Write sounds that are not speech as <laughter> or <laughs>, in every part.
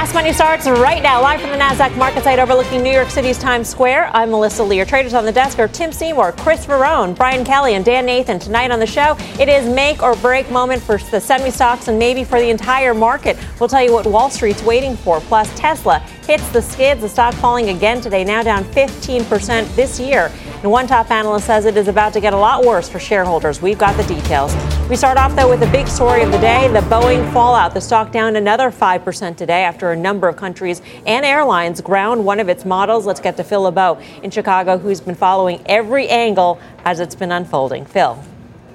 Fast Money starts right now, live from the NASDAQ market site overlooking New York City's Times Square. I'm Melissa Lee. Traders on the desk are Tim Seymour, Chris Verone, Brian Kelly, and Dan Nathan. Tonight on the show, it is make or break moment for the semi stocks and maybe for the entire market. We'll tell you what Wall Street's waiting for. Plus, Tesla hits the skids, the stock falling again today, now down 15% this year. And one top analyst says it is about to get a lot worse for shareholders. We've got the details. We start off, though, with the big story of the day the Boeing fallout. The stock down another 5% today after a number of countries and airlines ground one of its models. Let's get to Phil LeBeau in Chicago, who's been following every angle as it's been unfolding. Phil.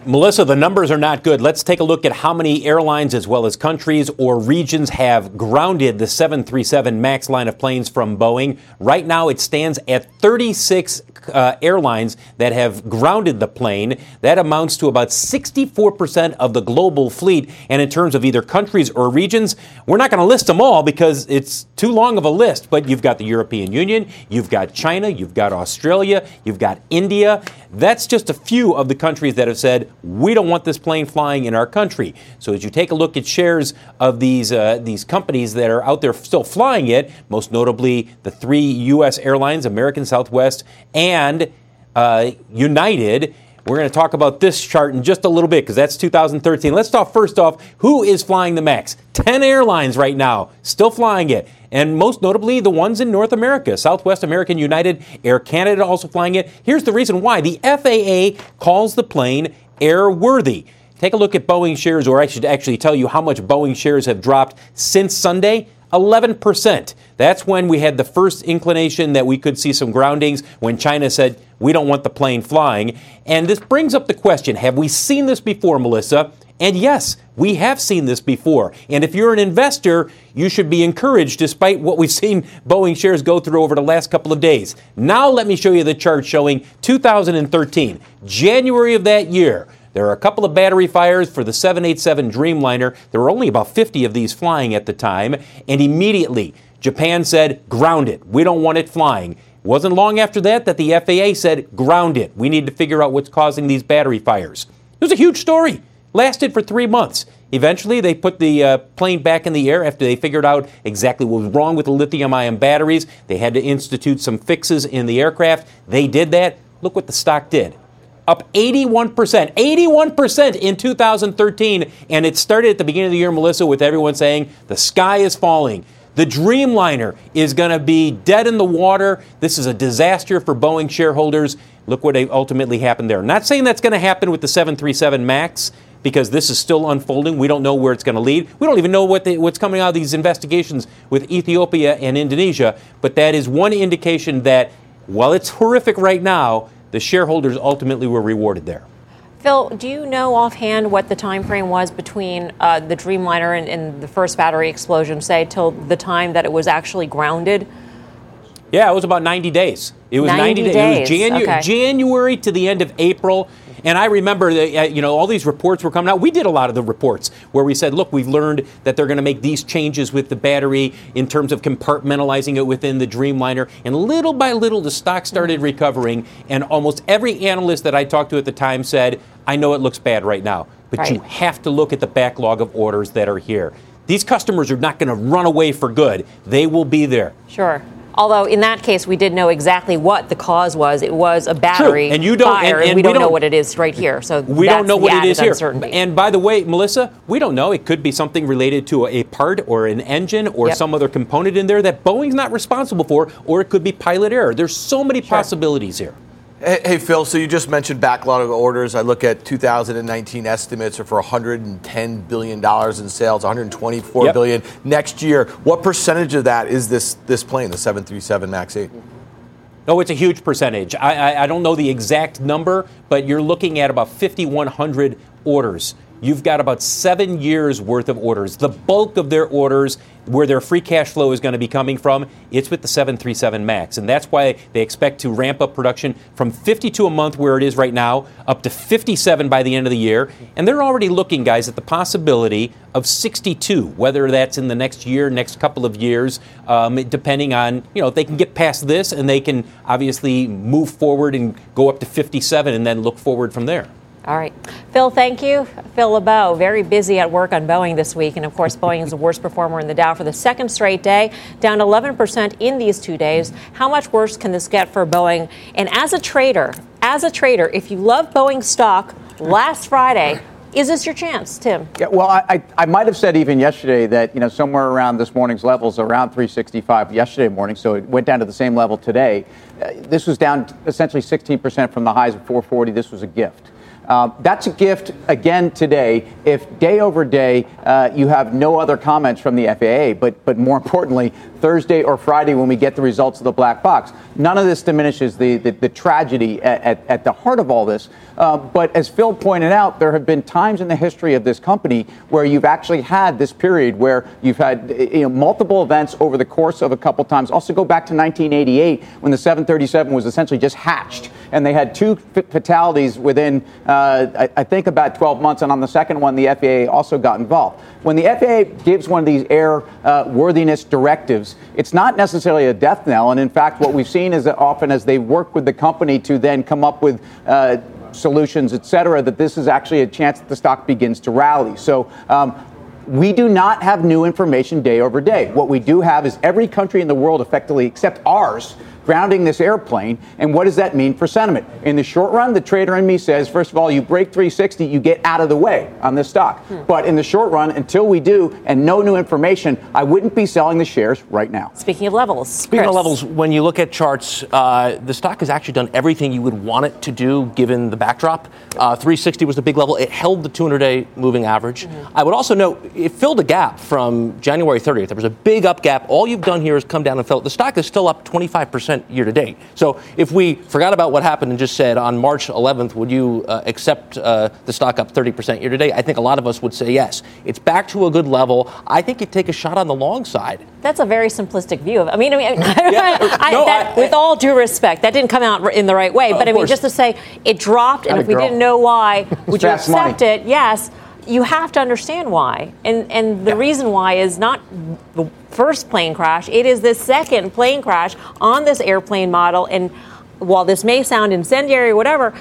Melissa, the numbers are not good. Let's take a look at how many airlines, as well as countries or regions, have grounded the 737 MAX line of planes from Boeing. Right now, it stands at 36 uh, airlines that have grounded the plane. That amounts to about 64% of the global fleet. And in terms of either countries or regions, we're not going to list them all because it's too long of a list. But you've got the European Union, you've got China, you've got Australia, you've got India. That's just a few of the countries that have said, we don't want this plane flying in our country. So as you take a look at shares of these, uh, these companies that are out there still flying it, most notably the three U.S. airlines, American Southwest and uh, United, we're going to talk about this chart in just a little bit because that's 2013. Let's talk first off who is flying the MAX? 10 airlines right now still flying it. And most notably, the ones in North America Southwest American United, Air Canada also flying it. Here's the reason why the FAA calls the plane airworthy. Take a look at Boeing shares, or I should actually tell you how much Boeing shares have dropped since Sunday. 11%. That's when we had the first inclination that we could see some groundings when China said, we don't want the plane flying. And this brings up the question have we seen this before, Melissa? And yes, we have seen this before. And if you're an investor, you should be encouraged despite what we've <laughs> seen Boeing shares go through over the last couple of days. Now, let me show you the chart showing 2013, January of that year. There are a couple of battery fires for the 787 Dreamliner. There were only about 50 of these flying at the time, and immediately Japan said, ground it. We don't want it flying. It wasn't long after that that the FAA said, ground it. We need to figure out what's causing these battery fires. It was a huge story. Lasted for three months. Eventually, they put the uh, plane back in the air after they figured out exactly what was wrong with the lithium ion batteries. They had to institute some fixes in the aircraft. They did that. Look what the stock did up 81%, 81% in 2013. And it started at the beginning of the year, Melissa, with everyone saying the sky is falling. The Dreamliner is going to be dead in the water. This is a disaster for Boeing shareholders. Look what ultimately happened there. Not saying that's going to happen with the 737 MAX because this is still unfolding. We don't know where it's going to lead. We don't even know what the, what's coming out of these investigations with Ethiopia and Indonesia. But that is one indication that while it's horrific right now, the shareholders ultimately were rewarded there. Phil, do you know offhand what the time frame was between uh, the Dreamliner and, and, the first battery explosion, say, till the time that it was actually grounded? Yeah, it was about 90 days. It was 90, 90 days. days. It was Janu- okay. January to the end of April. And I remember that, uh, you know, all these reports were coming out. We did a lot of the reports where we said, look, we've learned that they're going to make these changes with the battery in terms of compartmentalizing it within the Dreamliner. And little by little, the stock started recovering. And almost every analyst that I talked to at the time said, I know it looks bad right now, but right. you have to look at the backlog of orders that are here. These customers are not going to run away for good. They will be there. Sure. Although in that case, we did know exactly what the cause was. It was a battery True. and you don't, fire, and, and, and we, don't, don't know what it is right here. So we don't know what it is here. And by the way, Melissa, we don't know. It could be something related to a part or an engine or yep. some other component in there that Boeing's not responsible for, or it could be pilot error. There's so many sure. possibilities here. Hey, hey, Phil, so you just mentioned backlog of orders. I look at 2019 estimates are for $110 billion in sales, 124 yep. billion next year. What percentage of that is this, this plane, the 737 MAX 8? No, it's a huge percentage. I, I, I don't know the exact number, but you're looking at about 5,100 orders you've got about seven years worth of orders. The bulk of their orders, where their free cash flow is going to be coming from, it's with the 737 MAX. And that's why they expect to ramp up production from 52 a month, where it is right now, up to 57 by the end of the year. And they're already looking, guys, at the possibility of 62, whether that's in the next year, next couple of years, um, depending on, you know, they can get past this and they can obviously move forward and go up to 57 and then look forward from there. All right. Phil, thank you. Phil LeBeau, very busy at work on Boeing this week. And of course, Boeing is the worst performer in the Dow for the second straight day, down 11% in these two days. How much worse can this get for Boeing? And as a trader, as a trader, if you love Boeing stock, last Friday, is this your chance, Tim? Yeah, well, I, I, I, might have said even yesterday that, you know, somewhere around this morning's levels, around 365 yesterday morning, so it went down to the same level today. Uh, this was down essentially 16% from the highs of 440. This was a gift. Uh, that's a gift again today. If day over day uh, you have no other comments from the FAA, but but more <laughs> importantly, Thursday or Friday when we get the results of the black box, none of this diminishes the the, the tragedy at, at, at, the heart of all this. Uh, but as Phil pointed out, there have been times in the history of this company where you've actually had this period where you've had you know, multiple events over the course of a couple times. Also, go back to 1988 when the 737 was essentially just hatched, and they had two fatalities within. Uh, I, I, think about 12 months, and on the second one, the FAA also got involved. When the FAA gives one of these air uh, worthiness directives, it's not necessarily a death knell, and in fact, what we've seen is that often as they work with the company to then come up with uh, solutions, et cetera, that this is actually a chance that the stock begins to rally. So um, we do not have new information day over day. What we do have is every country in the world, effectively, except ours, grounding this airplane. And what does that mean for sentiment? In the short run, the trader in me says, first of all, you break 360, you get out of the way on this stock. Hmm. But in the short run, until we do and no new information, I wouldn't be selling the shares right now. Speaking of levels, speaking Chris. of levels, when you look at charts, uh, the stock has actually done everything you would want it to do given the backdrop. Uh, 360 was the big level. It held the 200-day moving average. Mm-hmm. I would also note it filled a gap from January 30th. There was a big up gap. All you've done here is come down and fill it. The stock is still up 25 percent year to date. So if we forgot about what happened and just said on March 11th, would you uh, accept uh, the stock up 30% year to date? I think a lot of us would say yes. It's back to a good level. I think you take a shot on the long side. That's a very simplistic view of. I mean, I mean, <laughs> yeah, I, no, that, I, with all due respect, that didn't come out in the right way. But I mean, course. just to say it dropped, and if we didn't know why, <laughs> would you accept money. it? Yes you have to understand why. And, and the yeah. reason why is not the first plane crash, it is the second plane crash on this airplane model. And while this may sound incendiary or whatever,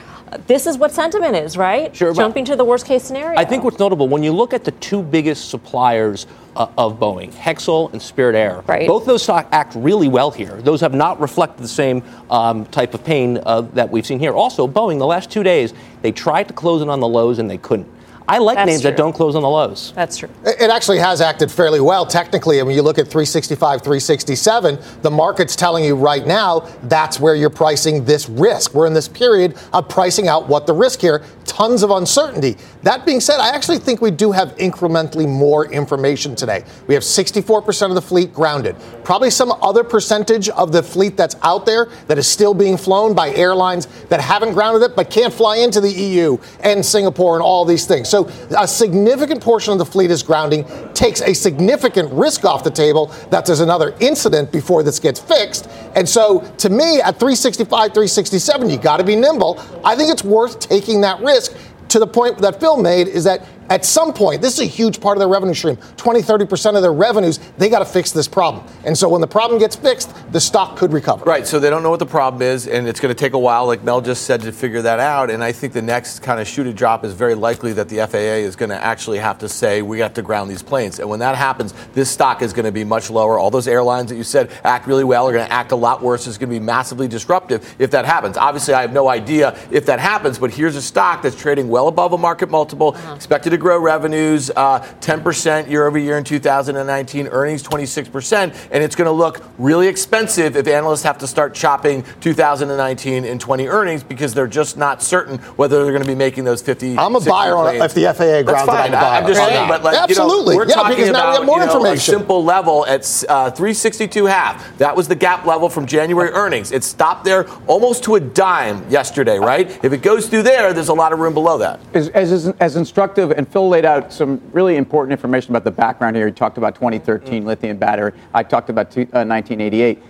this is what sentiment is, right? Sure. Jumping to the worst case scenario. I think what's notable when you look at the two biggest suppliers uh, of Boeing, Hexcel and Spirit Air, right. both those stock act really well here. Those have not reflected the same um, type of pain uh, that we've seen here. Also, Boeing, the last two days, they tried to close in on the lows and they couldn't. I like That's names true. that don't close on the lows. That's true. It actually has acted fairly well technically. And when you look at 365, 367, the market's telling you right now that's where you're pricing this risk. We're in this period of pricing out what the risk here. Tons of uncertainty. That being said, I actually think we do have incrementally more information today. We have 64% of the fleet grounded. Probably some other percentage of the fleet that's out there that is still being flown by airlines that haven't grounded it but can't fly into the EU and Singapore and all these things. So a significant portion of the fleet is grounding, takes a significant risk off the table that there's another incident before this gets fixed. And so to me, at 365, 367, you got to be nimble. I think it's worth taking that risk to the point that Phil made is that at some point, this is a huge part of their revenue stream 20, 30% of their revenues, they got to fix this problem. And so when the problem gets fixed, the stock could recover. Right. So they don't know what the problem is, and it's going to take a while, like Mel just said, to figure that out. And I think the next kind of shoe to drop is very likely that the FAA is going to actually have to say, we have to ground these planes. And when that happens, this stock is going to be much lower. All those airlines that you said act really well are going to act a lot worse. It's going to be massively disruptive if that happens. Obviously, I have no idea if that happens, but here's a stock that's trading well above a market multiple, uh-huh. expected to grow revenues uh, 10% year over year in 2019, earnings 26%, and it's going to look really expensive if analysts have to start chopping 2019 and 20 earnings because they're just not certain whether they're going to be making those 50. I'm a buyer on if the FAA grounds it. I'm, I'm just saying, but like, absolutely, you know, we're yeah, talking because about now we have more you know, information. a simple level at uh, 362 half. That was the gap level from January earnings. It stopped there almost to a dime yesterday, right? If it goes through there, there's a lot of room below that. As, as, as instructive, and Phil laid out some really important information about the background here. He talked about 2013 mm-hmm. lithium battery. I talked about two, uh, 1988.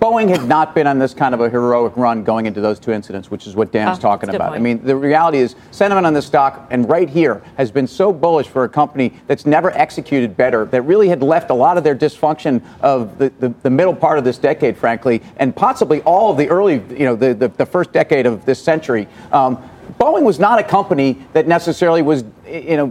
Boeing had not been on this kind of a heroic run going into those two incidents, which is what Dan's oh, talking about. I mean, the reality is sentiment on this stock and right here has been so bullish for a company that's never executed better, that really had left a lot of their dysfunction of the, the, the middle part of this decade, frankly, and possibly all of the early, you know, the, the, the first decade of this century. Um, Boeing was not a company that necessarily was, you know,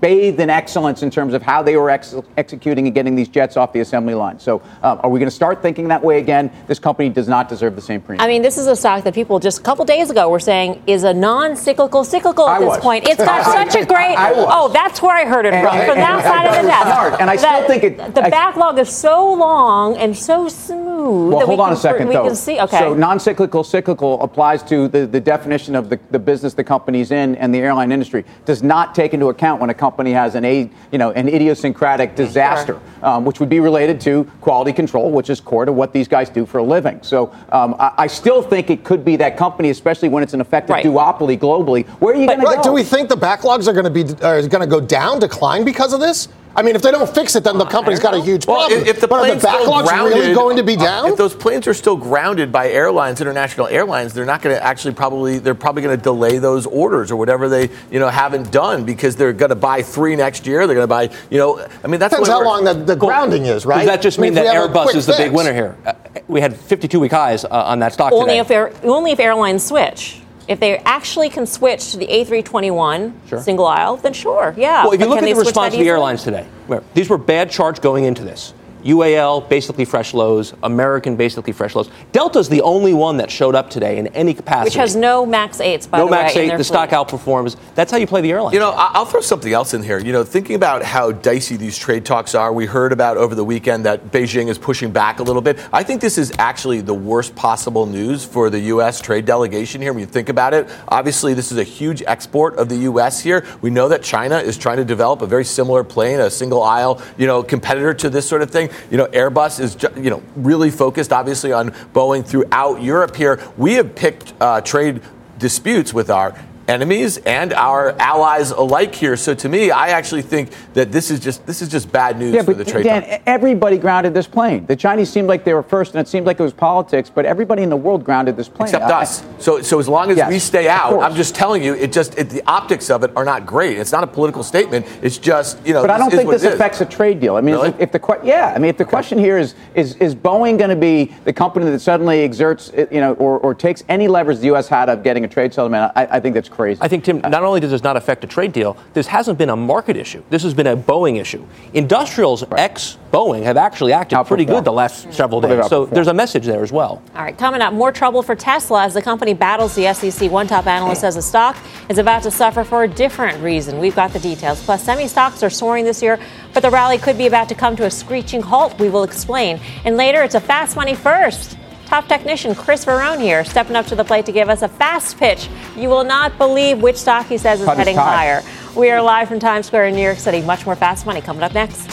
bathed in excellence in terms of how they were ex- executing and getting these jets off the assembly line. So, um, are we going to start thinking that way again? This company does not deserve the same premium. I mean, this is a stock that people just a couple days ago were saying is a non-cyclical cyclical at I this was. point. It's got <laughs> such a great. I was. oh, that's where I heard it And- from, and- from that and side I of the desk. smart, and I still That think it- The I- backlog is so long and so smooth. Well, that we hold on can, a second, we though. can see. Okay. So non-cyclical, cyclical applies to the, the definition of the, the business the company's in and the airline industry. Does not take into account when a company has an a you know an idiosyncratic disaster, um, which would be related to quality control, which is core to what these guys do for a living. So um, I, I still think it could be that company, especially when it's an effective Right. duopoly globally. Where are you going to go? do we think the backlogs are going to be are going to go down, decline because of this? I mean, if they don't fix it, then the company's got a huge Well, problem. if, if the but are the still backlogs grounded, really going to be down? If those planes are still grounded by airlines, international airlines, they're not going to actually probably they're probably going to delay those orders or whatever they you know haven't done because they're going to buy three next year. They're going to buy you know I mean that's Depends how long the, the grounding is, right? Does that just I mean if we that Airbus quick is the big winner here? Uh, we had 52 week highs uh, on that stock only today. if air, only if airlines switch. If they actually can switch to the A321 Sure. single aisle, then sure, yeah. Well, if you But look at the response of the airlines today, these were bad charts going into this. UAL, basically fresh lows. American, basically fresh lows. Delta's the only one that showed up today in any capacity. Which has no max eights, by no the max way. in eight. their The stock outperforms. That's how you play the airline. You know, I- I'll throw something else in here. You know, thinking about how dicey these trade talks are, we heard about over the weekend that Beijing is pushing back a little bit. I think this is actually the worst possible news for the U.S. trade delegation here when you think about it. Obviously, this is a huge export of the U.S. here. We know that China is trying to develop a very similar plane, a single aisle, you know, competitor to this sort of thing. You know, Airbus is, you know, really focused, obviously, on Boeing throughout Europe here. We have picked uh, trade disputes with our enemies and our allies alike here. So to me, I actually think that this is just this is just bad news Yeah, for the trade. Dan, talk. everybody grounded this plane. The Chinese seemed like they were first, and it seemed like it was politics. But everybody in the world grounded this plane. Except I- us. So, so as long as Yes, we stay out. I'm just telling you, it just it, the optics of it are not great. It's not a political statement. It's just you know. But I don't think this affects a trade deal. I mean, Really? if, if the yeah, I mean, if the question here is is is Boeing going to be the company that suddenly exerts, you know, or, or takes any leverage the U.S. had of getting a trade settlement? I, I think that's crazy. I think, Tim, uh, not only does this not affect a trade deal, this hasn't been a market issue. This has been a Boeing issue. Industrials ex Boeing have actually acted pretty good the last several Well, they've days. So there's a message there as well. All right, coming up, more trouble for Tesla as the company battles the SEC. One top analyst says the stock is about to suffer for a different reason. We've got the details. Plus, semi stocks are soaring this year, but the rally could be about to come to a screeching halt. We will explain. And later, it's a fast money first. Top technician Chris Verone here, stepping up to the plate to give us a fast pitch. You will not believe which stock he says is Cut heading higher. We are live from Times Square in New York City. Much more fast money coming up next.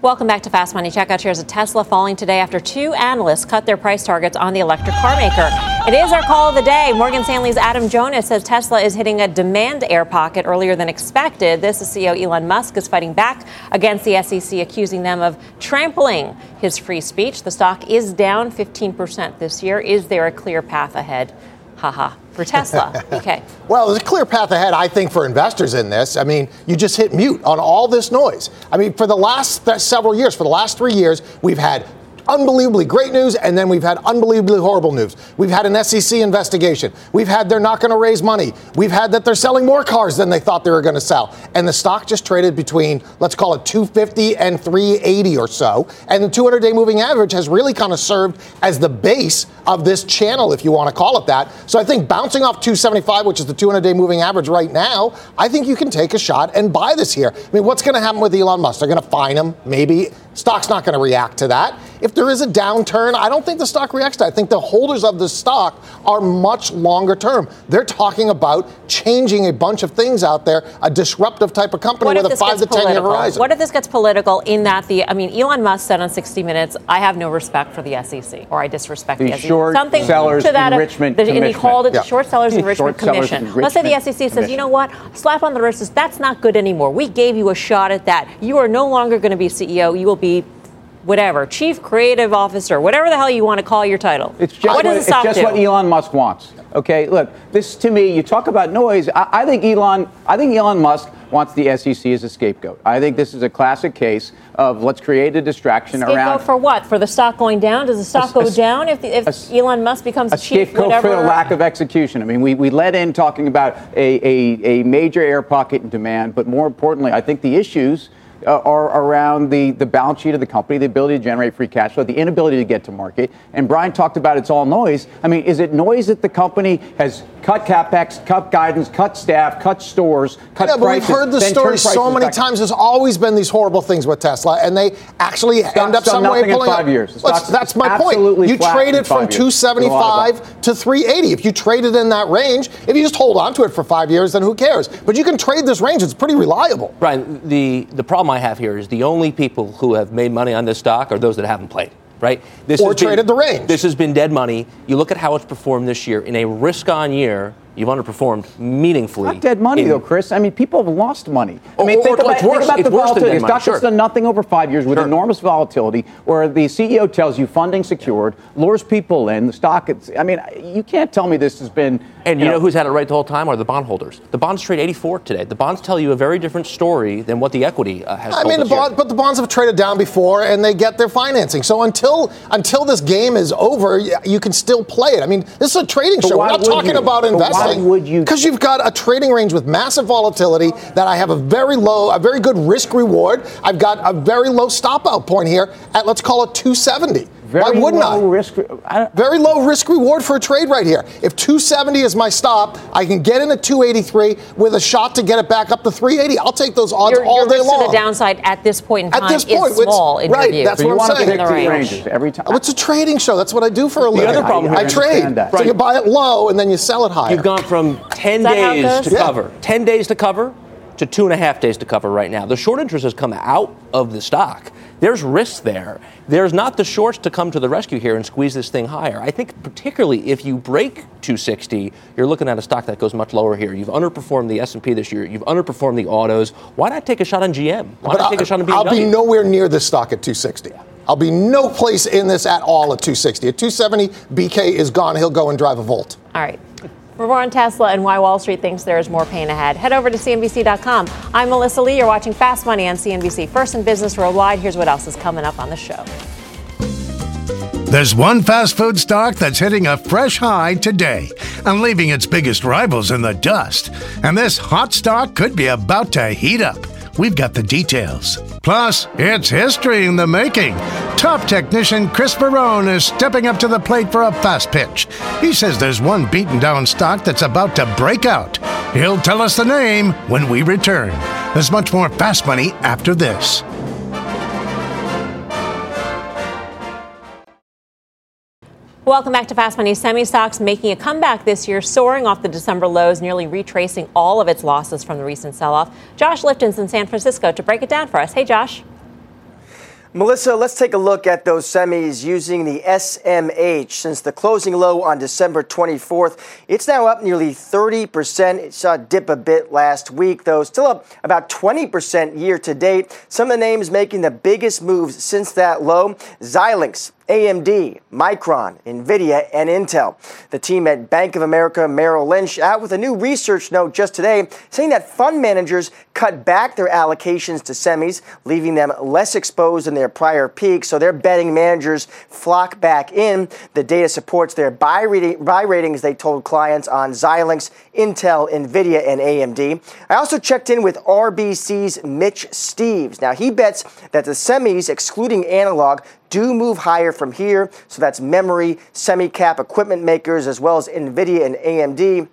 Welcome back to Fast Money. Check out shares of Tesla falling today after two analysts cut their price targets on the electric car maker. It is our call of the day. Morgan Stanley's Adam Jonas says Tesla is hitting a demand air pocket earlier than expected. This is CEO Elon Musk is fighting back against the SEC, accusing them of trampling his free speech. The stock is down 15% this year. Is there a clear path ahead? Haha. For Tesla. <laughs> Okay. Well, there's a clear path ahead, I think, for investors in this. I mean, you just hit mute on all this noise. I mean, for the last th- several years, for the last three years, we've had unbelievably great news, and then we've had unbelievably horrible news. We've had an SEC investigation. We've had they're not going to raise money. We've had that they're selling more cars than they thought they were going to sell. And the stock just traded between, let's call it 250 and 380 or so. And the 200 day moving average has really kind of served as the base of this channel, if you want to call it that. So I think bouncing off 275, which is the 200 day moving average right now, I think you can take a shot and buy this here. I mean, what's going to happen with Elon Musk? They're going to fine him, maybe. Stock's not going to react to that. If there is a downturn, I don't think the stock reacts to that. I think the holders of the stock are much longer term. They're talking about changing a bunch of things out there, a disruptive type of company What if with a this five gets to 10 year political? horizon. What if this gets political in that the, I mean, Elon Musk said on 60 Minutes, I have no respect for the SEC, or I disrespect the, The SEC. Something sellers to that, enrichment the- and he commission. called it Yeah. the Short Sellers <laughs> Enrichment Short sellers Commission. Let's say the enrichment SEC says, you know what, slap on the wrist says, that's not good anymore. We gave you a shot at that. You are no longer going to be CEO. You will be whatever, chief creative officer, whatever the hell you want to call your title. It's just, what what, the it's just what Elon Musk wants. Okay, look, this to me, you talk about noise. I, I think Elon, I think Elon Musk wants the SEC as a scapegoat. I think this is a classic case of let's create a distraction scapegoat around. for what? For the stock going down? Does the stock A- go a- down if, if a- Elon Musk becomes a chief? scapegoat Whatever. for the lack of execution. I mean, we, we let in talking about a, a, a major air pocket in demand, but more importantly, I think the issues uh, are around the, the balance sheet of the company, the ability to generate free cash flow, the inability to get to market. And Brian talked about it's all noise. I mean, is it noise that the company has cut capex, cut guidance, cut staff, cut stores, cut Yeah, but we've heard the story so many back- times. There's always been these horrible things with Tesla, and they actually end up done some way nothing in pulling five up. years. Well, stock's that's my point. You flat in traded from years. With a lot of 275 to 380. If you traded in that range, if you just hold on to it for five years, then who cares? But you can trade this range. It's pretty reliable. Brian, the, the problem I have here is the only people who have made money on this stock are those that haven't played, right? This Or has been- traded the range. This has been dead money. You look at how it's performed this year in a risk on year. You've underperformed meaningfully. Not dead money, in- though, Chris. I mean, people have lost money. I mean, or- think or about, it's think worse. about It's the worse volatility. dead Stock that's sure. done nothing over five years with Sure. enormous volatility, where the CEO tells you funding secured, lures people in, the stock. It's, I mean, you can't tell me this has been. And you know, who's had it right the whole time are the bondholders. The bonds trade 84 today. The bonds tell you a very different story than what the equity uh, has I mean, the bond, but the bonds have traded down before, and they get their financing. So until until this game is over, you can still play it. I mean, this is a trading But show. We're not talking you? about But why investing. would you- Because you've got a trading range with massive volatility that I have a very low, a very good risk reward. I've got a very low stop out point here at let's call it 270. Very why wouldn't low I? risk. I Very low risk reward for a trade right here. If 270 is my stop, I can get in at 283 with a shot to get it back up to 380. I'll take those odds Your, all your day risk long. to the downside at this point in time At this point, is it's- small in right, your view. that's So you what I'm want to saying. pick the range. ranges every time. Oh, It's a trading show. That's what I do for a living. The other problem I, here- I trade. understand that. So Right. you buy it low and then you sell it higher. You've gone from 10 Is that how it days to Yeah. cover, 10 days to cover, to two and a half days to cover right now. The short interest has come out of the stock. There's risk there. There's not the shorts to come to the rescue here and squeeze this thing higher. I think particularly if you break 260, you're looking at a stock that goes much lower here. You've underperformed the S&P this year. You've underperformed the autos. Why not take a shot on GM? Why But not take a shot on BMW? I'll be nowhere near this stock at 260. I'll be no place in this at all at 260. At 270, BK is gone. He'll go and drive a Volt. All right. For more on Tesla and why Wall Street thinks there is more pain ahead, head over to CNBC.com. I'm Melissa Lee. You're watching Fast Money on CNBC. First in business worldwide. Here's what else is coming up on the show. There's one fast food stock that's hitting a fresh high today and leaving its biggest rivals in the dust. And this hot stock could be about to heat up. We've got the details. Plus, it's history in the making. Top technician Chris Verone is stepping up to the plate for a fast pitch. He says there's one beaten down stock that's about to break out. He'll tell us the name when we return. There's much more fast money after this. Welcome back to Fast Money. Semi stocks making a comeback this year, soaring off the December lows, nearly retracing all of its losses from the recent sell off. Josh Lipton's in San Francisco to break it down for us. Hey, Josh. Melissa, let's take a look at those semis using the SMH. Since the closing low on December 24th, it's now up nearly 30%. It saw a dip a bit last week, though, still up about 20% year to date. Some of the names making the biggest moves since that low Xilinx, AMD, Micron, Nvidia, and Intel. The team at Bank of America Merrill Lynch out with a new research note just today saying that fund managers cut back their allocations to semis, leaving them less exposed than their prior peak. So their betting managers flock back in. The data supports their buy, buy ratings they told clients on Xilinx, Intel, Nvidia, and AMD. I also checked in with RBC's Mitch Steves. Now he bets that the semis, excluding analog, do move higher from here. So that's memory, semi cap equipment makers, as well as NVIDIA and AMD.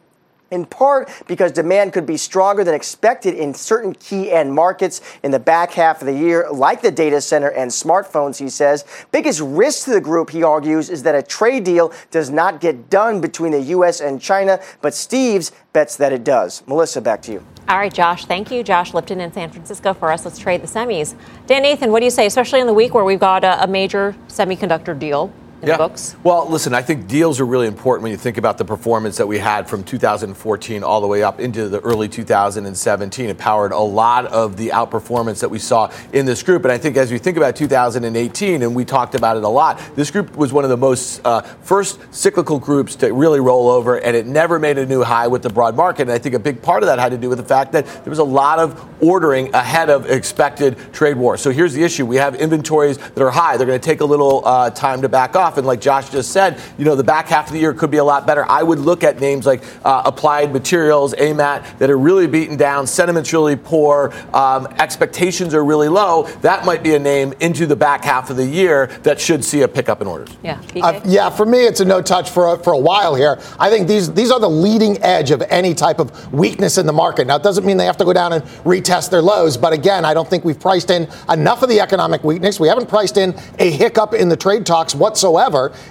In part because demand could be stronger than expected in certain key end markets in the back half of the year, like the data center and smartphones, he says. Biggest risk to the group, he argues, is that a trade deal does not get done between the U.S. and China, but Steves bets that it does. Melissa, back to you. All right, Josh. Thank you. Josh Lipton in San Francisco for us. Let's trade the semis. Dan Nathan, what do you say, especially in the week where we've got a, a major semiconductor deal? In yeah. the books? Well, listen, I think deals are really important when you think about the performance that we had from 2014 all the way up into the early 2017. It powered a lot of the outperformance that we saw in this group. And I think as we think about 2018, and we talked about it a lot, this group was one of the most uh, first cyclical groups to really roll over, and it never made a new high with the broad market. And I think a big part of that had to do with the fact that there was a lot of ordering ahead of expected trade war. So here's the issue we have inventories that are high. They're going to take a little uh, time to back off. And like Josh just said, you know, the back half of the year could be a lot better. I would look at names like uh, Applied Materials, AMAT, that are really beaten down, sentiment's really poor, um, expectations are really low. That might be a name into the back half of the year that should see a pickup in orders. Yeah, uh, yeah. For me, it's a no touch for a, for a while here. I think these these are the leading edge of any type of weakness in the market. Now, it doesn't mean they have to go down and retest their lows, but again, I don't think we've priced in enough of the economic weakness. We haven't priced in a hiccup in the trade talks whatsoever.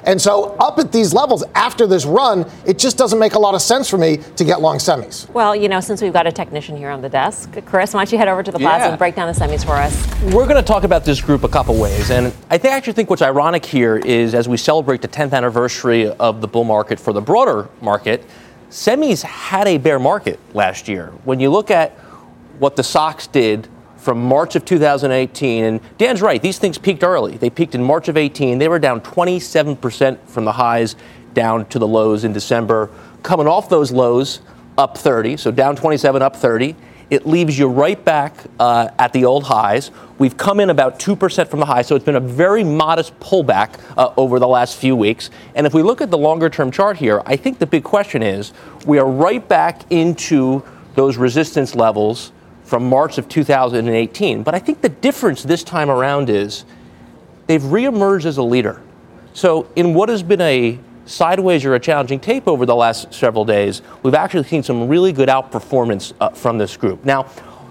And so, up at these levels after this run, it just doesn't make a lot of sense for me to get long semis. Well, you know, since we've got a technician here on the desk, Chris, why don't you head over to the plaza yeah. and break down the semis for us? We're going to talk about this group a couple ways. And I think, actually think what's ironic here is as we celebrate the 10th anniversary of the bull market for the broader market, semis had a bear market last year. When you look at what the SOX did from March of 2018. And Dan's right, these things peaked early. They peaked in March of 18. They were down 27% from the highs down to the lows in December. Coming off those lows, up 30, so down 27, up 30. It leaves you right back uh, at the old highs. We've come in about 2% from the high, so it's been a very modest pullback uh, over the last few weeks. And if we look at the longer term chart here, I think the big question is we are right back into those resistance levels from March of 2018. But I think the difference this time around is they've reemerged as a leader. So, in what has been a sideways or a challenging tape over the last several days, we've actually seen some really good outperformance uh, from this group. Now,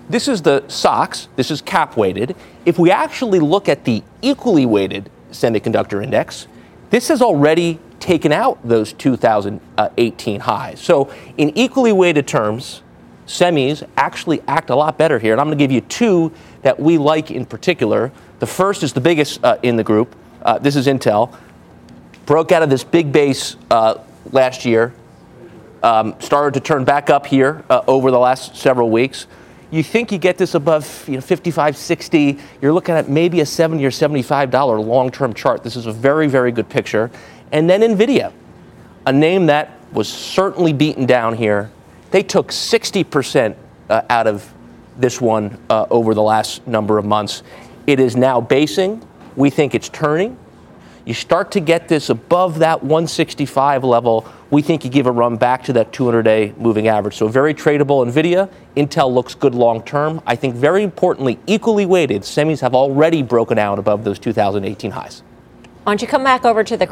this is the SOX, this is cap weighted. If we actually look at the equally weighted semiconductor index, this has already taken out those 2018 highs. So, in equally weighted terms, semis actually act a lot better here. And I'm going to give you two that we like in particular. The first is the biggest uh, in the group. Uh, this is Intel. Broke out of this big base uh, last year, um, started to turn back up here uh, over the last several weeks. You think you get this above you know, 55, 60, you're looking at maybe a 70 or $75 long term chart. This is a very, very good picture. And then NVIDIA, a name that was certainly beaten down here they took 60% uh, out of this one uh, over the last number of months. It is now basing. We think it's turning. You start to get this above that 165 level. We think you give a run back to that 200 day moving average. So, very tradable NVIDIA. Intel looks good long term. I think, very importantly, equally weighted, semis have already broken out above those 2018 highs. Why don't you come back over to the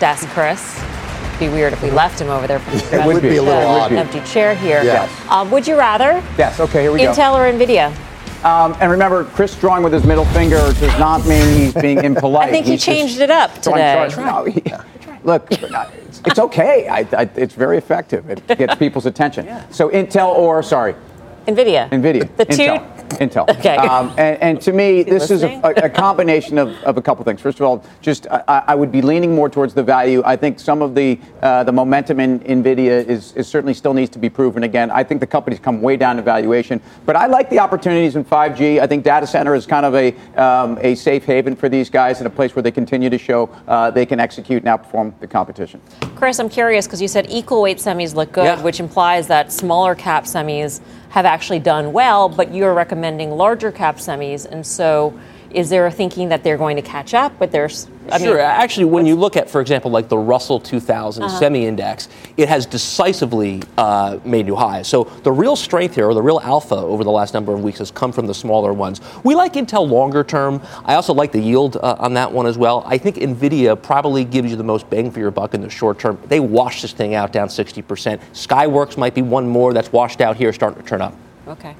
desk, Chris? Be weird if we left him over there. it would be a little odd. Empty chair here. Yes. Um, would you rather? Yes. Okay. Here we Intel go. Intel or Nvidia? Um, and remember, Chris drawing with his middle finger does not mean he's being <laughs> impolite. I think he's he changed it up today. No, he, <laughs> look, it's, it's okay. I, I, it's very effective. It gets people's attention. Yeah. So Intel or sorry, Nvidia. Nvidia. The two. Intel. Intel. Okay. Um, and, and, to me, <laughs> this is a, a, combination of, of a couple things. First of all, just I, I, would be leaning more towards the value. I think some of the uh, the momentum in Nvidia is, is, certainly still needs to be proven again. I think the company's come way down in valuation, but I like the opportunities in 5G. I think data center is kind of a um, a safe haven for these guys and a place where they continue to show uh, they can execute and outperform the competition. Chris, I'm curious because you said equal weight semis look good, yeah. which implies that smaller cap semis have actually done well, but you're recommending larger cap semis. And so is there a thinking that they're going to catch up? But there's I sure. Mean, Actually, when you look at, for example, like the Russell 2000 uh-huh. semi-index, it has decisively uh, made new highs. So the real strength here, or the real alpha over the last number of weeks, has come from the smaller ones. We like Intel longer term. I also like the yield uh, on that one as well. I think Nvidia probably gives you the most bang for your buck in the short term. They washed this thing out down 60%. Skyworks might be one more that's washed out here, starting to turn up. Okay.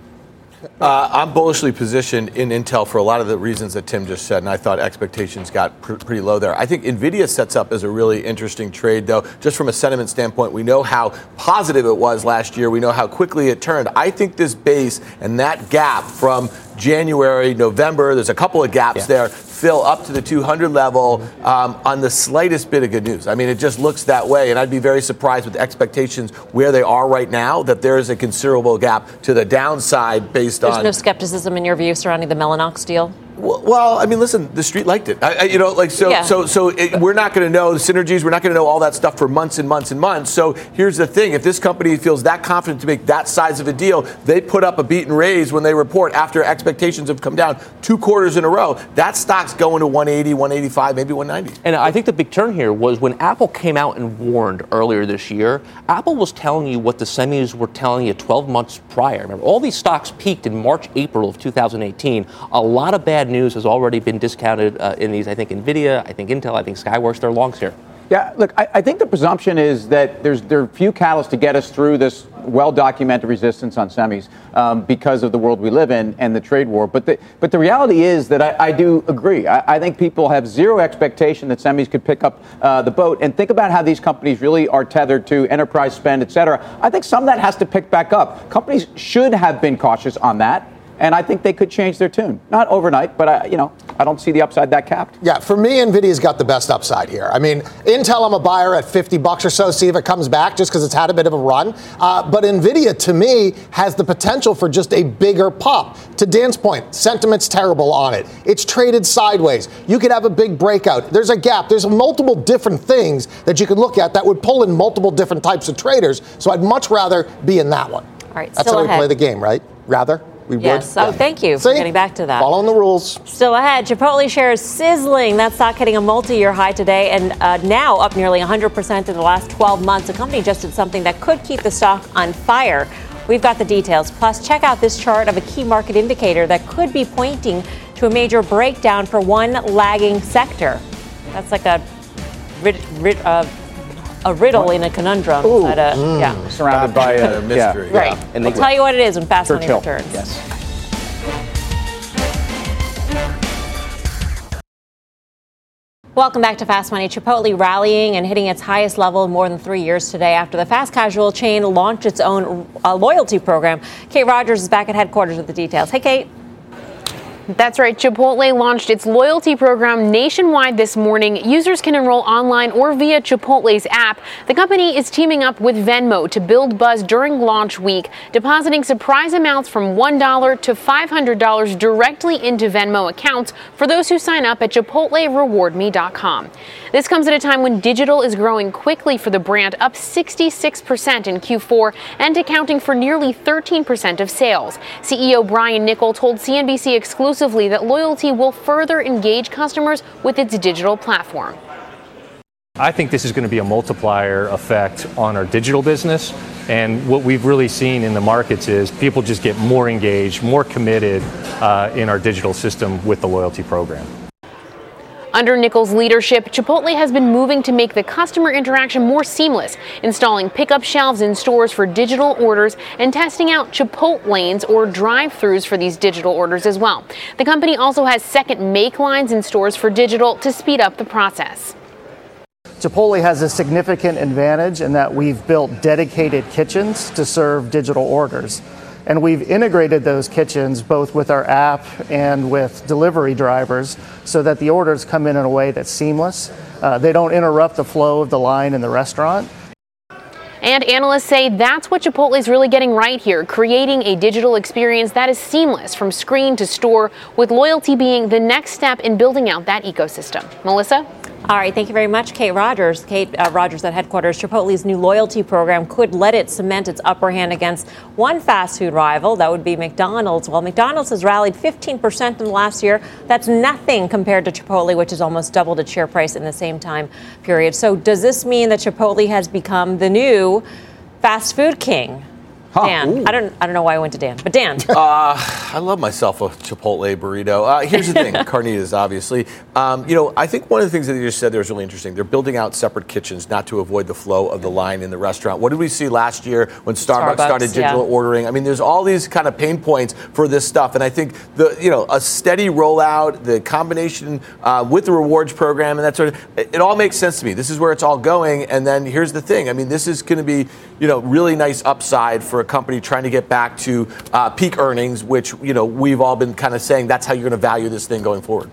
Uh, I'm bullishly positioned in Intel for a lot of the reasons that Tim just said, and I thought expectations got pr- pretty low there. I think Nvidia sets up as a really interesting trade, though, just from a sentiment standpoint. We know how positive it was last year. We know how quickly it turned. I think this base and that gap from January, November, there's a couple of gaps yeah. there fill up to the 200 level um, on the slightest bit of good news. I mean, it just looks that way, and I'd be very surprised with expectations where they are right now that there is a considerable gap to the downside based There's on. There's no skepticism in your view surrounding the Mellanox deal? Well, I mean, listen, the street liked it. I, I, you know, like so, Yeah. so, so it, we're not going to know the synergies. We're not going to know all that stuff for months and months and months. So here's the thing: if this company feels that confident to make that size of a deal, they put up a beat and raise when they report after expectations have come down two quarters in a row. That stock's going to 180, 185, maybe 190. And I think the big turn here was when Apple came out and warned earlier this year. Apple was telling you what the semis were telling you 12 months prior. Remember, all these stocks peaked in March, April of 2018. A lot of bad news has already been discounted uh, in these. I think Nvidia, I think Intel, I think Skyworks. They're longs here. Yeah, look, I, I think the presumption is that there's there are few catalysts to get us through this well-documented resistance on semis um, because of the world we live in and the trade war. But the but the reality is that I, I do agree. I, I think people have zero expectation that semis could pick up uh, the boat. And think about how these companies really are tethered to enterprise spend, et cetera. I think some of that has to pick back up. Companies should have been cautious on that. And I think they could change their tune. Not overnight, but I, you know, I don't see the upside that capped. Yeah, for me, Nvidia's got the best upside here. I mean, Intel, I'm a buyer at 50 bucks or so. See if it comes back, just because it's had a bit of a run. Uh, but Nvidia, to me, has the potential for just a bigger pop. To Dan's point, sentiment's terrible on it. It's traded sideways. You could have a big breakout. There's a gap. There's multiple different things that you could look at that would pull in multiple different types of traders. So I'd much rather be in that one. All right, That's still how we play the game, right? Rather. We Yes. would. Oh, thank you for getting back to that. Following the rules. Still ahead, Chipotle shares sizzling. That stock hitting a multi-year high today and uh, now up nearly 100% in the last 12 months. The company just did something that could keep the stock on fire. We've got the details. Plus, check out this chart of a key market indicator that could be pointing to a major breakdown for one lagging sector. That's like a rid, rid, uh, a riddle in a conundrum. but, uh, Yeah. Surrounded by a <laughs> a mystery. Right. And we'll tell you what it is when Fast Money Churchill. returns. Yes. Welcome back to Fast Money. Chipotle rallying and hitting its highest level in more than three years today after the fast casual chain launched its own uh, loyalty program. Kate Rogers is back at headquarters with the details. Hey, Kate. That's right. Chipotle launched its loyalty program nationwide this morning. Users can enroll online or via Chipotle's app. The company is teaming up with Venmo to build buzz during launch week, depositing surprise amounts from $1 to $500 directly into Venmo accounts for those who sign up at ChipotleRewardMe.com. This comes at a time when digital is growing quickly for the brand, up 66% in Q4 and accounting for nearly 13% of sales. CEO Brian Niccol told CNBC exclusively that loyalty will further engage customers with its digital platform. I think this is going to be a multiplier effect on our digital business. And what we've really seen in the markets is people just get more engaged, more committed uh, in our digital system with the loyalty program. Under Niccol's leadership, Chipotle has been moving to make the customer interaction more seamless, installing pickup shelves in stores for digital orders and testing out Chipotle lanes or drive-throughs for these digital orders as well. The company also has second make lines in stores for digital to speed up the process. Chipotle has a significant advantage in that we've built dedicated kitchens to serve digital orders. And we've integrated those kitchens both with our app and with delivery drivers so that the orders come in in a way that's seamless. Uh, they don't interrupt the flow of the line in the restaurant. And analysts say that's what Chipotle is really getting right here, creating a digital experience that is seamless from screen to store, with loyalty being the next step in building out that ecosystem. Melissa? All right, thank you very much, Kate Rogers. Kate uh, Rogers at headquarters. Chipotle's new loyalty program could let it cement its upper hand against one fast food rival. That would be McDonald's. Well, McDonald's has rallied 15% in the last year. That's nothing compared to Chipotle, which has almost doubled its share price in the same time period. So, does this mean that Chipotle has become the new fast food king? Dan, I don't, I don't know why I went to Dan, but Dan. <laughs> Uh, I love myself a Chipotle burrito. Uh, here's the thing, <laughs> carnitas, obviously. Um, you know, I think one of the things that you just said there was really interesting. They're building out separate kitchens, not to avoid the flow of the line in the restaurant. What did we see last year when Starbucks, Starbucks, started digital yeah. ordering? I mean, there's all these kind of pain points for this stuff, and I think the, you know, a steady rollout, the combination uh, with the rewards program, and that sort of, it, it all makes sense to me. This is where it's all going. And then here's the thing. I mean, this is going to be, you know, really nice upside for a company trying to get back to uh, peak earnings, which you know we've all been kind of saying that's how you're going to value this thing going forward.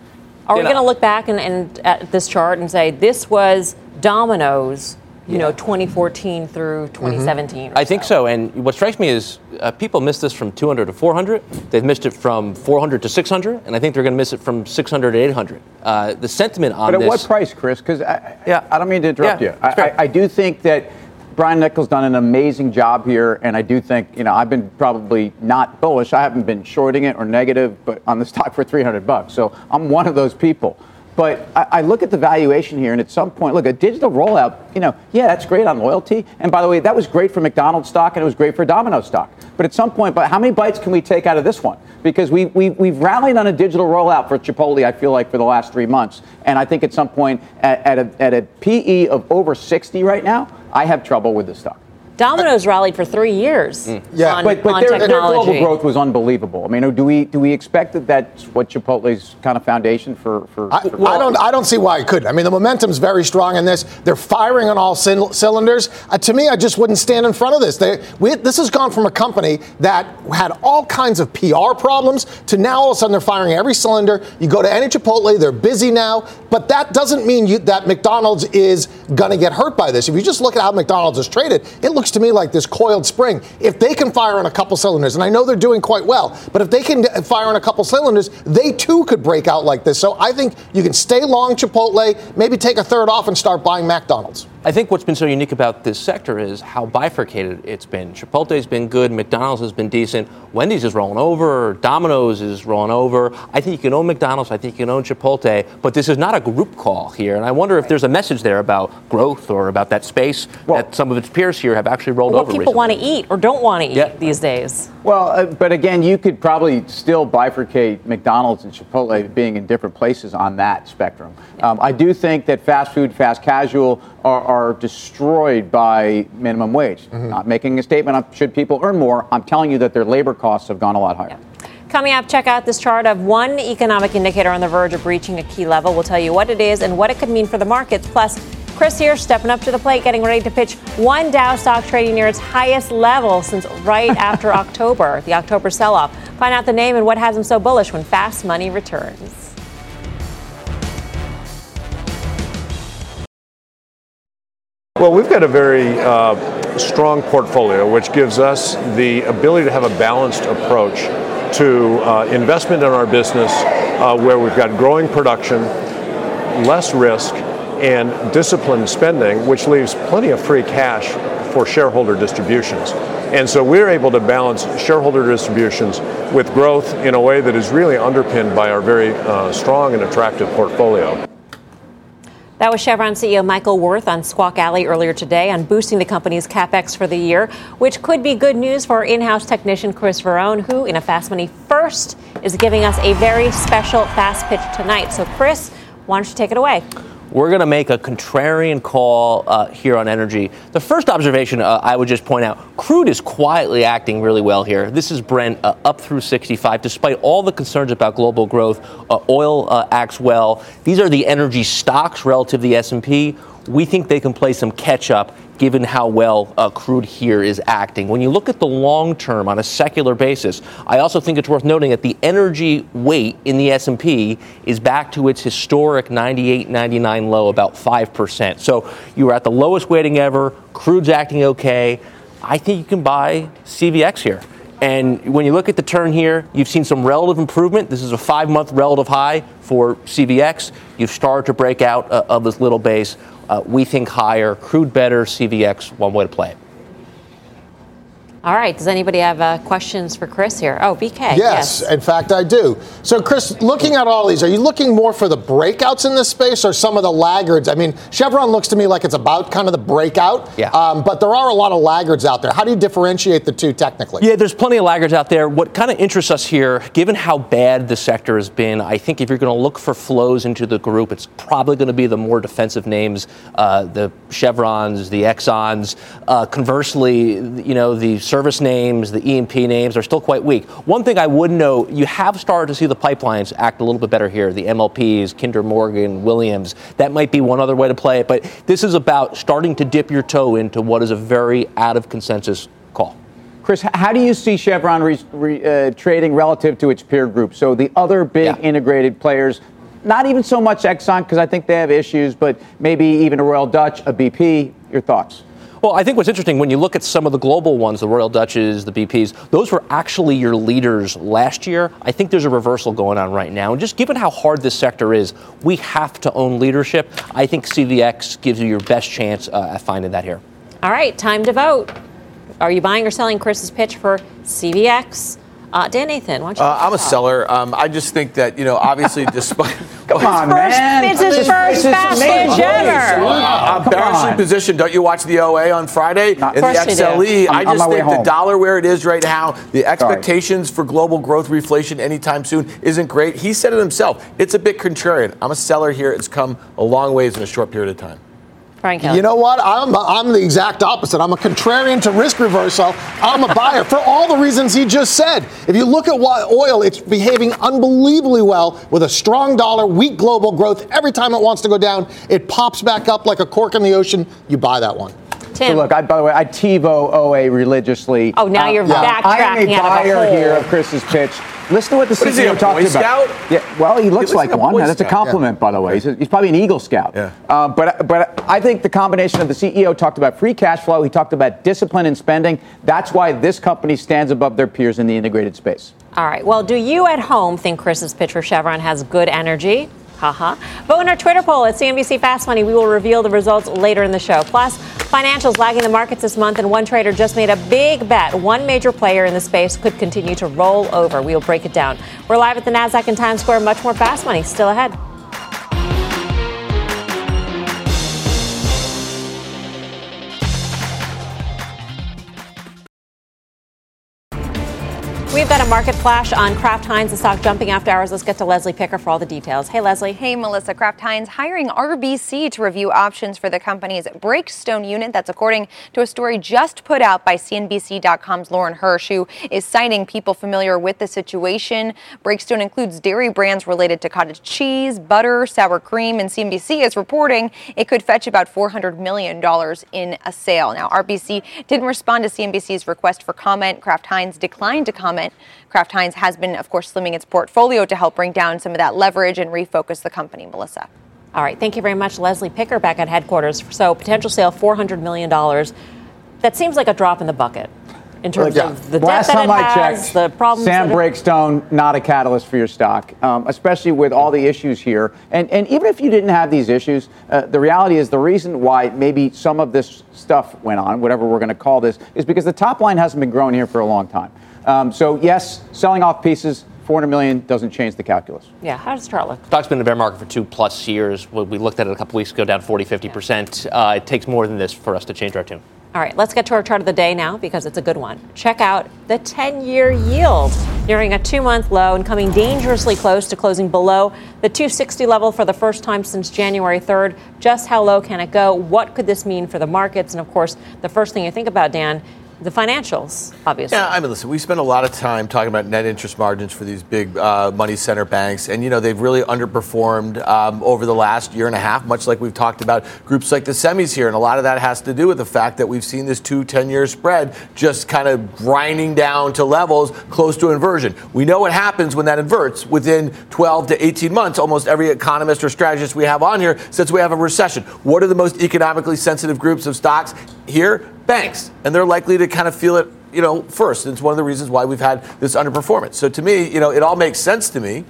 Are we You know- going to look back and, and at this chart and say this was Domino's, you know, 2014 through 2017? or I think so. And what strikes me is uh, people missed this from 200 to 400. They've missed it from 400 to 600, and I think they're going to miss it from 600 to 800. Uh, the sentiment on But at this. what price, Chris? Because I, Yeah. I don't mean to interrupt Yeah, you. I. I, I do think that Brian Niccol's done an amazing job here, and I do think you know I've been probably not bullish. I haven't been shorting it or negative, but on the <laughs> stock for 300 bucks. So I'm one of those people. But I, I look at the valuation here, and at some point, look, a digital rollout, you know, yeah, that's great on loyalty. And by the way, that was great for McDonald's stock, and it was great for Domino's stock. But at some point, but how many bites can we take out of this one? Because we, we, we've rallied on a digital rollout for Chipotle, I feel like, for the last three months. And I think at some point, at, at, a, at a PE of over 60 right now, I have trouble with the stock. Domino's rallied for three years Yeah. on, But, but on their, their global growth was unbelievable. I mean, do we do we expect that that's what Chipotle's kind of foundation for? for, I, for I don't. I don't see why it couldn't. I mean, the momentum's very strong in this. They're firing on all cyl- cylinders. Uh, to me, I just wouldn't stand in front of this. They, we, this has gone from a company that had all kinds of PR problems to now all of a sudden they're firing every cylinder. You go to any Chipotle, they're busy now. But that doesn't mean you, that McDonald's is going to get hurt by this. If you just look at how McDonald's is traded, it looks to me like this coiled spring. If they can fire on a couple cylinders, and I know they're doing quite well, but if they can fire on a couple cylinders, they too could break out like this. So I think you can stay long Chipotle, maybe take a third off and start buying McDonald's. I think what's been so unique about this sector is how bifurcated it's been. Chipotle's been good, McDonald's has been decent, Wendy's is rolling over, Domino's is rolling over. I think you can own McDonald's, I think you can own Chipotle, but this is not a group call here. And I wonder if there's a message there about growth or about that space that some of its peers here have actually rolled what over people recently. want to eat or don't want to eat Yeah. these days. Well, uh, but again, you could probably still bifurcate McDonald's and Chipotle being in different places on that spectrum. Um, I do think that fast food, fast casual are, are destroyed by minimum wage. Not making a statement on should people earn more. I'm telling you that their labor costs have gone a lot higher. Coming up, check out this chart of one economic indicator on the verge of reaching a key level. We'll tell you what it is and what it could mean for the markets. Plus, Chris here stepping up to the plate, getting ready to pitch one Dow stock trading near its highest level since right <laughs> after October, the October sell off. Find out the name and what has him so bullish when fast money returns. Well, we've got a very uh, strong portfolio, which gives us the ability to have a balanced approach to uh, investment in our business, uh, where we've got growing production, less risk, and disciplined spending, which leaves plenty of free cash for shareholder distributions. And so we're able to balance shareholder distributions with growth in a way that is really underpinned by our very uh, strong and attractive portfolio. That was Chevron CEO Michael Wirth on Squawk Alley earlier today on boosting the company's capex for the year, which could be good news for in-house technician Chris Verone, who in a Fast Money First is giving us a very special fast pitch tonight. So, Chris, why don't you take it away? We're going to make a contrarian call uh, here on energy. The first observation uh, I would just point out crude is quietly acting really well here. This is Brent uh, up through 65, despite all the concerns about global growth. Uh, oil uh, acts well. These are the energy stocks relative to the S&P. We think they can play some catch up given how well uh, crude here is acting. When you look at the long term on a secular basis, I also think it's worth noting that the energy weight in the S&P is back to its historic 98, 99 low, about 5%. So you are at the lowest weighting ever. Crude's acting okay. I think you can buy CVX here. And when you look at the turn here, you've seen some relative improvement. This is a five month relative high for CVX. You've started to break out uh, of this little base. Uh, we think higher, crude better, CVX, one way to play it. All right. Does anybody have uh, questions for Chris here? Oh, BK. Yes, in fact, I do. So, Chris, looking at all these, are you looking more for the breakouts in this space or some of the laggards? I mean, Chevron looks to me like it's about kind of the breakout. Yeah. Um, but there are a lot of laggards out there. How do you differentiate the two technically? Yeah, there's plenty of laggards out there. What kind of interests us here, given how bad the sector has been, I think if you're going to look for flows into the group, it's probably going to be the more defensive names, uh, the Chevrons, the Exxons. Uh, conversely, you know, the service names, the E&P names are still quite weak. One thing I would note, you have started to see the pipelines act a little bit better here. The MLPs, Kinder Morgan, Williams. That might be one other way to play it, but this is about starting to dip your toe into what is a very out of consensus call. Chris, how do you see Chevron re- re- uh, trading relative to its peer group? So the other big Yeah. integrated players, not even so much Exxon because I think they have issues, but maybe even a Royal Dutch, a BP. Your thoughts? Well, I think what's interesting when you look at some of the global ones, the Royal Dutches, the BPs, those were actually your leaders last year. I think there's a reversal going on right now. And just given how hard this sector is, we have to own leadership. I think CVX gives you your best chance uh, at finding that here. All right, time to vote. Are you buying or selling Chris's pitch for CVX? Uh, Dan Nathan, why don't you? Uh, I'm a seller. Um, I just think that, you know, obviously, <laughs> despite. Come <laughs> on, first, man. It's his This- first this is fast amazing. pitch ever. I'm Come bearishly on. positioned. Don't you watch the OA on Friday? Not- and the Of course you do. XLE. I'm I on just think the dollar where it is right now, the expectations for global growth reflation anytime soon isn't great. He said it himself. It's a bit contrarian. I'm a seller here. It's come a long ways in a short period of time. Brian Kelly. You know what? I'm, I'm the exact opposite. I'm a contrarian to risk reversal. I'm a buyer for all the reasons he just said. If you look at what oil, it's behaving unbelievably well with a strong dollar, weak global growth. Every time it wants to go down, it pops back up like a cork in the ocean. You buy that one. So Tim. look, I, by the way, I TiVo OA religiously. Oh, now uh, you're I am backtracking a out of a buyer here of Chris's pitch. Listen to what the What is he, CEO a talked Boy about. Scout? Yeah, well, he looks looks like like one. Boy That's a Scout, compliment, by the way. He's, he's probably an Eagle Scout. Yeah. Uh, but but I think the combination of the CEO talked about free cash flow. He talked about discipline in spending. That's why this company stands above their peers in the integrated space. All right. Well, do you at home think Chris's pitch for Chevron has good energy? Haha. Vote in our Twitter poll at CNBC Fast Money. We will reveal the results later in the show. Plus, financials lagging the markets this month, and one trader just made a big bet. One major player in the space could continue to roll over. We will break it down. We're live at the NASDAQ in Times Square. Much more Fast Money still ahead. We've got market flash on Kraft Heinz, the stock jumping after hours. Let's get to Leslie Picker for all the details. Hey, Leslie. Hey, Melissa Kraft Heinz hiring RBC to review options for the company's Breakstone unit. That's according to a story just put out by CNBC.com's Lauren Hirsch, who is citing people familiar with the situation. Breakstone includes dairy brands related to cottage cheese, butter, sour cream, and CNBC is reporting it could fetch about $400 million in a sale. Now, RBC didn't respond to CNBC's request for comment. Kraft Heinz declined to comment. Kraft Heinz has been, of course, slimming its portfolio to help bring down some of that leverage and refocus the company. Melissa. All right. Thank you very much, Leslie Picker, back at headquarters. So, potential sale $400 million. That seems like a drop in the bucket in terms Yeah. of the Last debt that time it I has, checked, the problems. Sam that it- Breakstone, not a catalyst for your stock, um, especially with all the issues here. And, and even if you didn't have these issues, uh, the reality is the reason why maybe some of this stuff went on, whatever we're going to call this, is because the top line hasn't been growing here for a long time. Um, so yes, selling off pieces, 400 million doesn't change the calculus. Yeah. How does chart look? Stock's been in the bear market for two plus years. We we looked at it a couple weeks ago, down 40, 50%. Uh, it takes more than this for us to change our tune. All right, let's get to our chart of the day now because it's a good one. Check out the 10 year yield nearing a two month low and coming dangerously close to closing below the 260 level for the first time since January 3rd. Just how low can it go? What could this mean for the markets? And of course, the first thing you think about, Dan, the financials, obviously. Yeah, I mean, listen, we spend a lot of time talking about net interest margins for these big uh, money center banks, and you know they've really underperformed um, over the last year and a half, much like we've talked about groups like the semis here, and a lot of that has to do with the fact that we've seen this two 10-year spread just kind of grinding down to levels close to inversion. We know what happens when that inverts. Within 12 to 18 months, almost every economist or strategist we have on here says we have a recession. What are the most economically sensitive groups of stocks here? Banks, and they're likely to kind of feel it you know, first. It's one of the reasons why we've had this underperformance. So to me, you know, it all makes sense to me.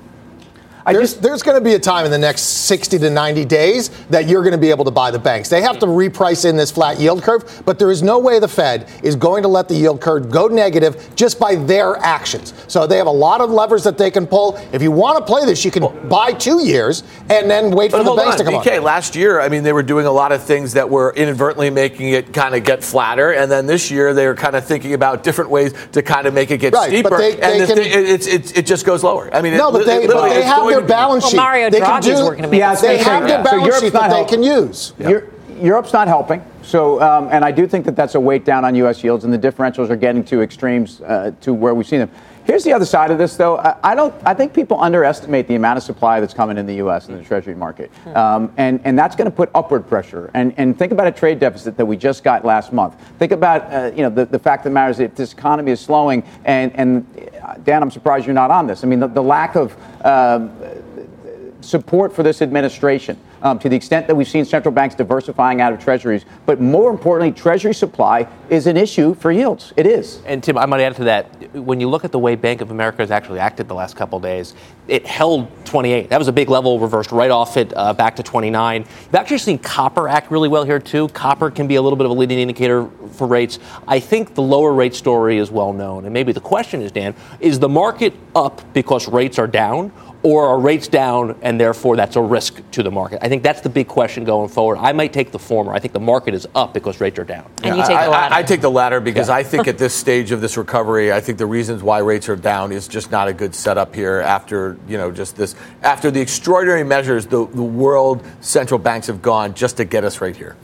There's there's going to be a time in the next 60 to 90 days that you're going to be able to buy the banks. They have to reprice in this flat yield curve, but there is no way the Fed is going to let the yield curve go negative just by their actions. So they have a lot of levers that they can pull. If you want to play this, you can buy two years and then wait for the banks on, to come. BK, last year, I mean, they were doing a lot of things that were inadvertently making it kind of get flatter, and then this year they were kind of thinking about different ways to kind of make it get Right, steeper, but they- and they this can- thing- it, it's it's it just goes lower. I mean, No, it, but they, but they have their to balance sheet. Mario they can Draghi's do, working to make Yeah, they have their higher. So balance Europe's sheet not that they can use. You're, Europe's not helping. So, um, and I do think that that's a weight down on U.S. yields, and the differentials are getting to extremes uh, to where we've seen them. Here's the other side of this, though. I, I don't. I think people underestimate the amount of supply that's coming in the U.S. in the Treasury market, um, and and that's going to put upward pressure. And and think about a trade deficit that we just got last month. Think about uh, you know the, the fact that matters if this economy is slowing. And and Dan, I'm surprised you're not on this. I mean, the, the lack of. Um, support for this administration um, to the extent that we've seen central banks diversifying out of treasuries. But more importantly, treasury supply is an issue for yields. It is. And Tim, I might add to that. When you look at the way Bank of America has actually acted the last couple days, it held 28. That was a big level, reversed right off it uh, back to 29. You've actually seen copper act really well here too. Copper can be a little bit of a leading indicator for rates. I think the lower rate story is well known, and maybe the question is, Dan, is the market up because rates are down? Or are rates down and therefore that's a risk to the market? I think that's the big question going forward. I might take the former. I think the market is up because rates are down. And you take I, the latter. I, I take the latter because yeah. I think at this stage of this recovery, I think the reasons why rates are down is just not a good setup here after, you know, just this, after the extraordinary measures the, the world central banks have gone just to get us right here.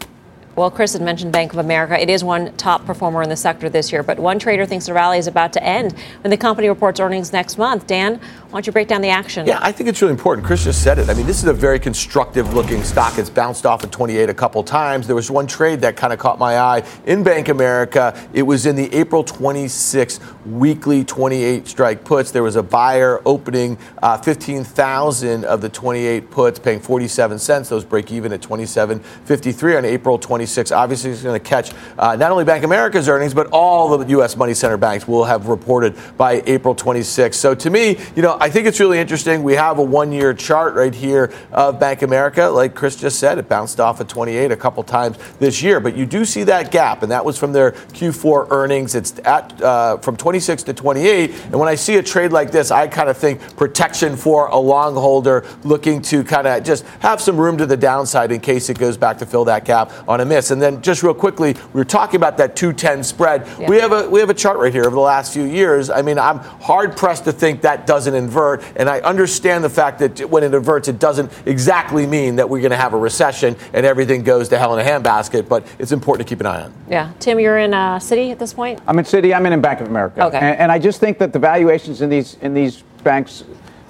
Well, Chris had mentioned Bank of America. It is one top performer in the sector this year, but one trader thinks the rally is about to end when the company reports earnings next month. Dan, why don't you break down the action? Yeah, I think it's really important. Chris just said it. I mean, this is a very constructive looking stock. It's bounced off at 28 a couple times. There was one trade that kind of caught my eye in Bank America. It was in the April 26 weekly 28 strike puts. There was a buyer opening uh, 15,000 of the 28 puts, paying 47 cents. Those break even at 27.53 on April 26. 26. Obviously, it's going to catch uh, not only Bank America's earnings, but all the U.S. money center banks will have reported by April 26. So to me, you know, I think it's really interesting. We have a one-year chart right here of Bank America. Like Chris just said, it bounced off at 28 a couple times this year, but you do see that gap, and that was from their Q4 earnings. It's at uh, from 26 to 28, and when I see a trade like this, I kind of think protection for a long holder looking to kind of just have some room to the downside in case it goes back to fill that gap on a miss miss. And then just real quickly, we were talking about that 210 spread. Yeah. We have a we have a chart right here over the last few years. I mean, I'm hard pressed to think that doesn't invert, and I understand the fact that when it inverts, it doesn't exactly mean that we're going to have a recession and everything goes to hell in a handbasket. But it's important to keep an eye on. Yeah, Tim, you're in uh, Citi at this point. I'm in Citi. I'm in, in Bank of America. Okay. And, and I just think that the valuations in these in these banks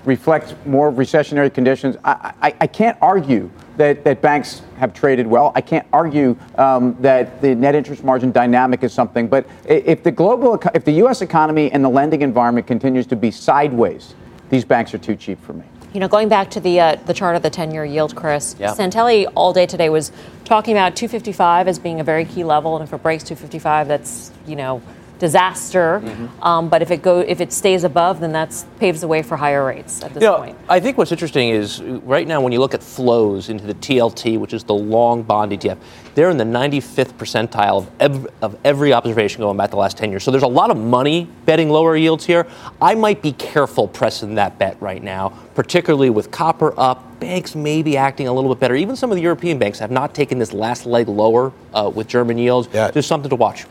reflect more recessionary conditions. I, I, I can't argue that, that banks have traded well. I can't argue um, that the net interest margin dynamic is something. But if the global, if the U.S. economy and the lending environment continues to be sideways, these banks are too cheap for me. You know, going back to the uh, the chart of the 10-year yield, Chris, yeah. Santelli all day today was talking about 255 as being a very key level, and if it breaks 255, that's you know disaster. Mm-hmm. Um, but if it go if it stays above, then that paves the way for higher rates at this you know, point. I think what's interesting is right now when you look at flows into the TLT, which is the long bond ETF, they're in the 95th percentile of every, of every observation going back the last 10 years. So there's a lot of money betting lower yields here. I might be careful pressing that bet right now, particularly with copper up. Banks may be acting a little bit better. Even some of the European banks have not taken this last leg lower uh, with German yields. Yeah. Just something to watch.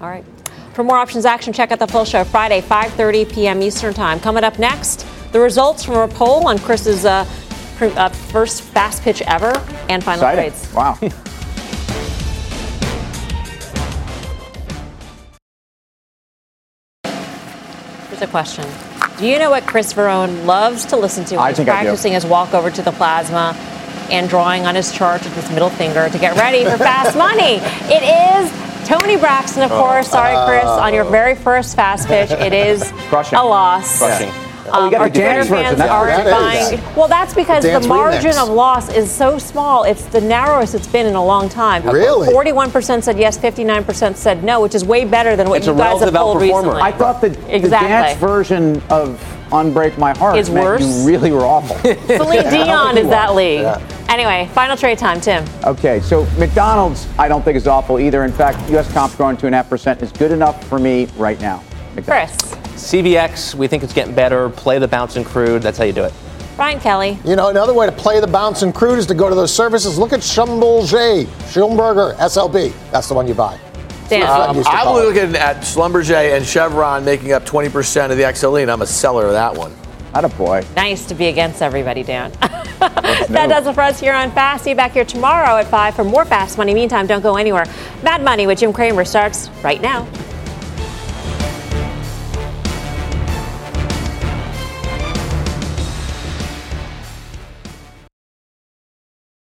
All right. For more options action, check out the full show Friday, 5:30 p.m. Eastern Time. Coming up next, the results from a poll on Chris's uh, uh, first fast pitch ever and final Exciting. trades. Wow. <laughs> Here's a question. Do you know what Chris Verone loves to listen to when he's practicing his walk over to the plasma and drawing on his chart with his middle finger to get ready for <laughs> fast money? It is Toni Braxton, of oh. course. Sorry, Chris, on your oh. very first fast pitch, it is <laughs> Crushing. a loss. Crushing. Oh, we got um, our the dance Twitter version. fans That's aren't that is. buying. Well, that's because The the, dance margin remix. of loss is so small. It's the narrowest it's been in a long time. Really? 41% said yes, 59% said no, which is way better than what It's you a guys have relative pulled outperformer. recently. I thought that the Exactly. dance version of Unbreak My Heart Is meant worse? you really were awful. <laughs> Celine <laughs> Dion is that league. Anyway, final trade time, Tim. Okay, so McDonald's, I don't think is awful either. In fact, U.S. comps growing two and a half percent is good enough for me right now. McDonald's. Chris, CVX, we think it's getting better. Play the bouncing crude. That's how you do it. Brian Kelly. You know, another way to play the bouncing crude is to go to those services. Look at Schlumberger, Schlumberger, SLB. That's the one you buy. Dan. Um, I'm looking at Schlumberger and Chevron making up 20% of the XLE, and I'm a seller of that one. Not a boy. Nice to be against everybody, Dan. <laughs> that does it for us here on Fast. See you back here tomorrow at 5 for more Fast Money. Meantime, don't go anywhere. Mad Money with Jim Cramer starts right now.